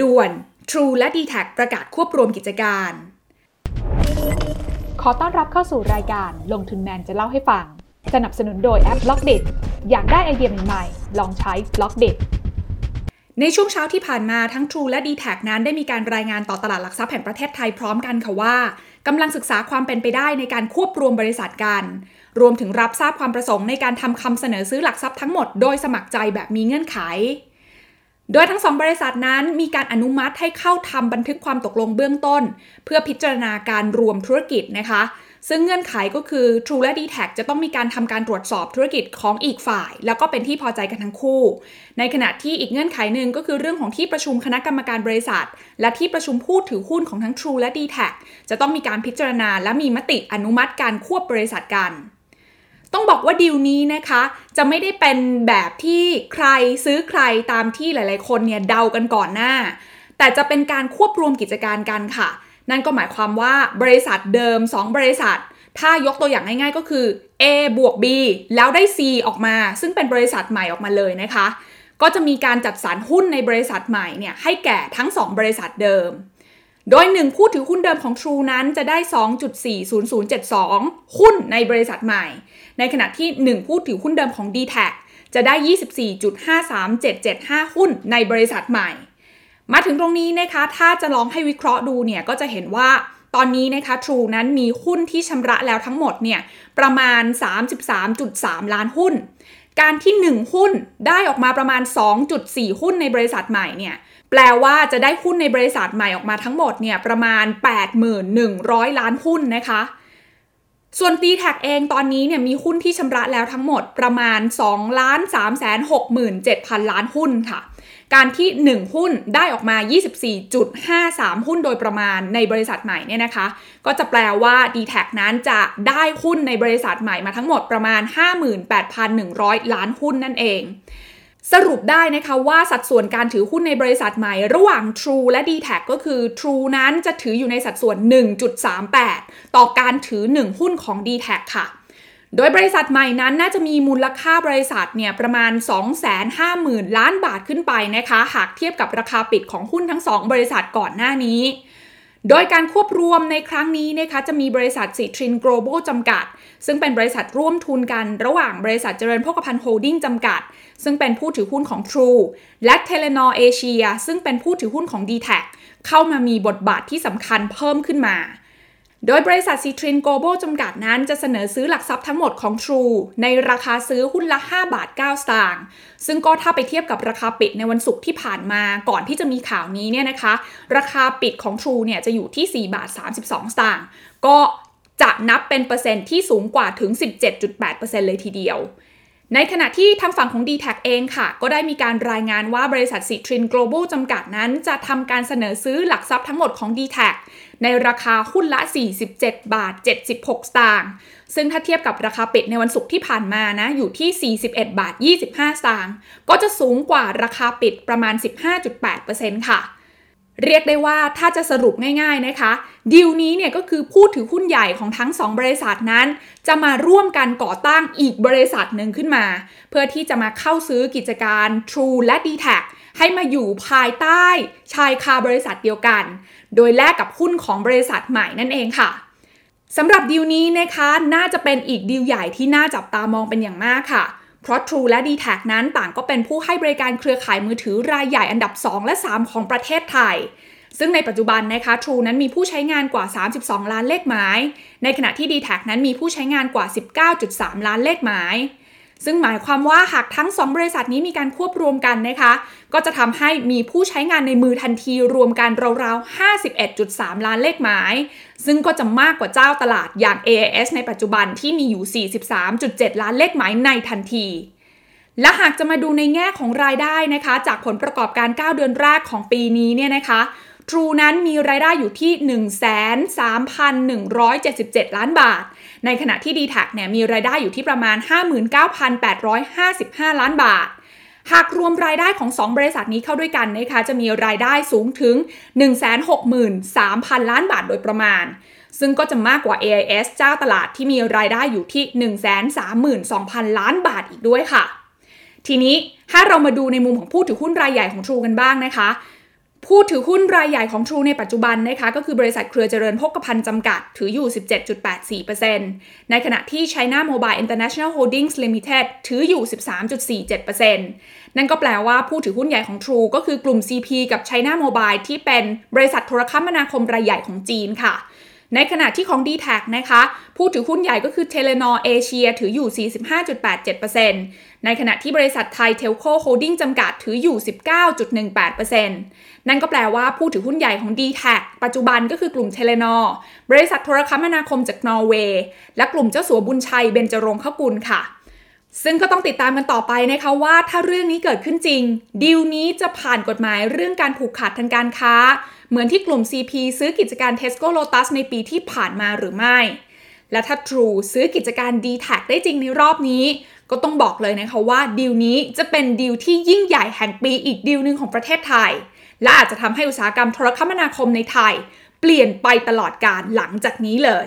ด่วน True และ d t แทประกาศควบรวมกิจการ ขอต้อนรับเข้าสู่รายการลงทุนแมนจะเล่าให้ฟัง สนับสนุนโดยแอปบล็อกเด็อยากได้ไอเดียใหม่ๆ ลองใช้บล็อกเด็ในช่วงเช้าที่ผ่านมาทั้ง True และ d t แทนั้นได้มีการรายงานต่อตลาดหลักทรัพย์แห่งประเทศไทยพร้อมกันค่ะว่ากำลังศึกษาความเป็นไปได้ในการควบรวมบริษัทกัน รวมถึงรับทราบความประสงค์ในการทำคำเสนอซื้อหลักทรัพย์ทั้งหมดโดยสมัครใจแบบมีเงื่อนไข โดยทั้งสองบริษัทนั้นมีการอนุมัติให้เข้าทำบันทึกความตกลงเบื้องต้น เพื่อพิจารณาการรวมธุรกิจนะคะ ซึ่งเงื่อนไขก็คือ True และ d t แทจะต้องมีการทำการตรวจสอบธุรกิจของอีกฝ่าย แล้วก็เป็นที่พอใจกันทั้งคู่ ในขณะที่อีกเงื่อนไขหนึ่งก็คือเรื่องของที่ประชุมคณะกรรมการบริษัท และที่ประชุมผู้ถือหุ้นของทั้ง True และ d t แทจะต้องมีการพิจารณา และมีมติอนุมัติการควบบริษัทกัน ต้องบอกว่าดีลนี้นะคะ จะไม่ได้เป็นแบบที่ใครซื้อใครตามที่หลายๆ คนเนี่ยเดากันก่อนหน้า แต่จะเป็นการควบรวมกิจการกันค่ะ นั่นก็หมายความว่าบริษัทเดิม 2 บริษัท ถ้ายกตัวอย่างง่ายๆก็คือ A บวก B แล้วได้ C ออกมา ซึ่งเป็นบริษัทใหม่ออกมาเลยนะคะ ก็จะมีการจัดสรรหุ้นในบริษัทใหม่เนี่ยให้แก่ทั้ง 2 บริษัทเดิม โดย 1 ผู้ถือหุ้นเดิมของ True นั้นจะได้ 2.40072 หุ้นในบริษัทใหม่ ในขณะที่ 1 ผู้ถือหุ้นเดิมของ d t แทจะได้ 24.53775 หุ้นในบริษัทใหม่ มาถึงตรงนี้นะคะ ถ้าจะลองให้วิเคราะห์ดูเนี่ยก็จะเห็นว่าตอนนี้นะคะ True นั้นมีหุ้นที่ชำระแล้วทั้งหมดเนี่ยประมาณ 33.3 ล้านหุ้น การที่ 1 หุ้นได้ออกมาประมาณ 2.4 หุ้นในบริษัทใหม่เนี่ย แปลว่าจะได้หุ้นในบริษัทใหม่ออกมาทั้งหมดเนี่ยประมาณ 81,000 ล้านหุ้นนะคะ ส่วน d t แทเองตอนนี้เนี่ยมีหุ้นที่ชำระแล้วทั้งหมดประมาณ2ล้าน3 6 7 0 0 ล้านหุ้นค่ะ การที่ 1 หุ้นได้ออกมา 24.53 หุ้นโดยประมาณในบริษัทใหม่เนี่ยนะคะ ก็จะแปลว่า d t แทนั้นจะได้หุ้นในบริษัทใหม่มาทั้งหมดประมาณ 58,100 ล้านหุ้นนั่นเอง สรุปได้นะคะว่าสัดส่วนการถือหุ้นในบริษัทใหม่ระหว่าง True และ d t แทก็คือ True นั้นจะถืออยู่ในสัดส่วน 1.38 ต่อการถือ 1 หุ้นของ DTAC ค่ะ โดยบริษัทใหม่นั้นน่าจะมีมูลค่าบริษัทเนี่ยประมาณ 250,000 ล้านบาทขึ้นไปนะคะ หากเทียบกับราคาปิดของหุ้นทั้ง 2 บริษัทก่อนหน้านี้ โดยการควบรวมในครั้งนี้นะคะจะมีบริษัท Citrine Global จำกัด ซึ่งเป็นบริษัทร่วมทุนกันระหว่างบริษัทเจริญโภคภัณฑ์โฮลดิ้งจำกัด ซึ่งเป็นผู้ถือหุ้นของ True และ Telenor Asia ซึ่งเป็นผู้ถือหุ้นของ DTACเข้ามามีบทบาทที่สำคัญเพิ่มขึ้นมา โดยบริษัท Citrine Global จำกัดนั้นจะเสนอซื้อหลักทรัพย์ทั้งหมดของ True ในราคาซื้อหุ้นละ 5 บาท 9 สตางค์ ซึ่งก็ถ้าไปเทียบกับราคาปิดในวันศุกร์ที่ผ่านมาก่อนที่จะมีข่าวนี้เนี่ยนะคะ ราคาปิดของ True เนี่ยจะอยู่ที่ 4 บาท 32 สตางค์ ก็จะนับเป็นเปอร์เซ็นต์ที่สูงกว่าถึง 17.8%เลยทีเดียว ในขณะที่ทางฝั่งของ DTAC เองค่ะ ก็ได้มีการรายงานว่าบริษัทสิทริน global จำกัดนั้น จะทำการเสนอซื้อหลักทรัพย์ทั้งหมดของ DTACในราคาหุ้นละ 47 บาท 76 สตางค์ซึ่งถ้าเทียบกับราคาปิดในวันศุกร์ที่ผ่านมานะ อยู่ที่ 41 บาท 25 สตางค์ก็จะสูงกว่าราคาปิดประมาณ 15.8%ค่ะ เรียกได้ว่าถ้าจะสรุปง่ายๆนะคะดีลนี้เนี่ยก็คือผู้ถือหุ้นใหญ่ของทั้ง 2 บริษัทนั้น จะมาร่วมกันก่อตั้งอีกบริษัทหนึ่งขึ้นมา เพื่อที่จะมาเข้าซื้อกิจการ True และ d t แทให้มาอยู่ภายใต้ชายคาบริษัทเดียวกัน โดยแลกกับหุ้นของบริษัทใหม่นั่นเองค่ะสำหรับดีลนี้นะคะน่าจะเป็นอีกดีลใหญ่ที่น่าจับตามองเป็นอย่างมากค่ะ เพราะ True และ d t แทนั้นต่างก็เป็นผู้ให้บริการเครือข่ายมือถือรายใหญ่อันดับ 2 และ 3 ของประเทศไทย ซึ่งในปัจจุบันนะคะ True นั้นมีผู้ใช้งานกว่า 32 ล้านเลขหมาย ในขณะที่ d t แทนั้นมีผู้ใช้งานกว่า 19.3 ล้านเลขหมาย ซึ่งหมายความว่าหากทั้ง 2 บริษัทนี้มีการควบรวมกันนะคะ ก็จะทำให้มีผู้ใช้งานในมือทันทีรวมกันราวๆ 51.3 ล้านเลขหมาย ซึ่งก็จะมากกว่าเจ้าตลาดอย่าง AIS ในปัจจุบันที่มีอยู่ 43.7 ล้านเลขหมายในทันทีและหากจะมาดูในแง่ของรายได้นะคะ จากผลประกอบการ 9 เดือนแรกของปีนี้เนี่ยนะคะ True นั้นมีรายได้อยู่ที่ 13,177 ล้านบาท ในขณะที่ d t แทเนี่ยมีรายได้อยู่ที่ประมาณ 59,855 ล้านบาท หากรวมรายได้ของ 2 บริษัทนี้เข้าด้วยกันนะคะจะมีรายได้สูงถึง 163,000 ล้านบาทโดยประมาณ ซึ่งก็จะมากกว่า AIS เจ้าตลาดที่มีรายได้อยู่ที่ 132,000 ล้านบาทอีกด้วยค่ะ ทีนี้ถ้าเรามาดูในมุมของผู้ถือหุ้นรายใหญ่ของ True กันบ้างนะคะ ผู้ถือหุ้นรายใหญ่ของ True ในปัจจุบันนะคะก็คือบริษัทเครือเจริญพกพันจำกัด ถืออยู่ 17.84%ในขณะที่ China Mobile International Holdings Limited ถืออยู่ 13.47%นั่นก็แปลว่าผู้ถือหุ้นใหญ่ของ True ก็คือกลุ่ม CP กับ China Mobile ที่เป็นบริษัทโทรคมนาคมรายใหญ่ของจีนค่ะ ในขณะที่ของ d t แทนะคะผู้ถือหุ้นใหญ่ก็คือ Telenor Asia ถืออยู่ 45.87%ในขณะที่บริษัทไทยเทลโคโฮลดิ้งจำกัดถืออยู่ 19.18%นั่นก็แปลว่าผู้ถือหุ้นใหญ่ของ DTACปัจจุบันก็คือกลุ่ม Telenor บริษัทโทรคมนาคมจากนอร์เวย์และกลุ่มเจ้าสัวบุญชัยเบญจรงคกุลค่ะซึ่งก็ต้องติดตามกันต่อไปนะคะว่าถ้าเรื่องนี้เกิดขึ้นจริง ดีลนี้จะผ่านกฎหมายเรื่องการผูกขาดทางการค้า เหมือนที่กลุ่ม CP ซื้อกิจการ Tesco Lotus ในปีที่ผ่านมาหรือไม่ และถ้า True ซื้อกิจการ d t แทได้จริงในรอบนี้ ก็ต้องบอกเลยนะคะว่าดีลนี้จะเป็นดีลที่ยิ่งใหญ่แห่งปีอีกดีลหนึ่งของประเทศไทย และอาจจะทำให้อุตสาหกรรมโทรคมนาคมในไทย เปลี่ยนไปตลอดการหลังจากนี้เลย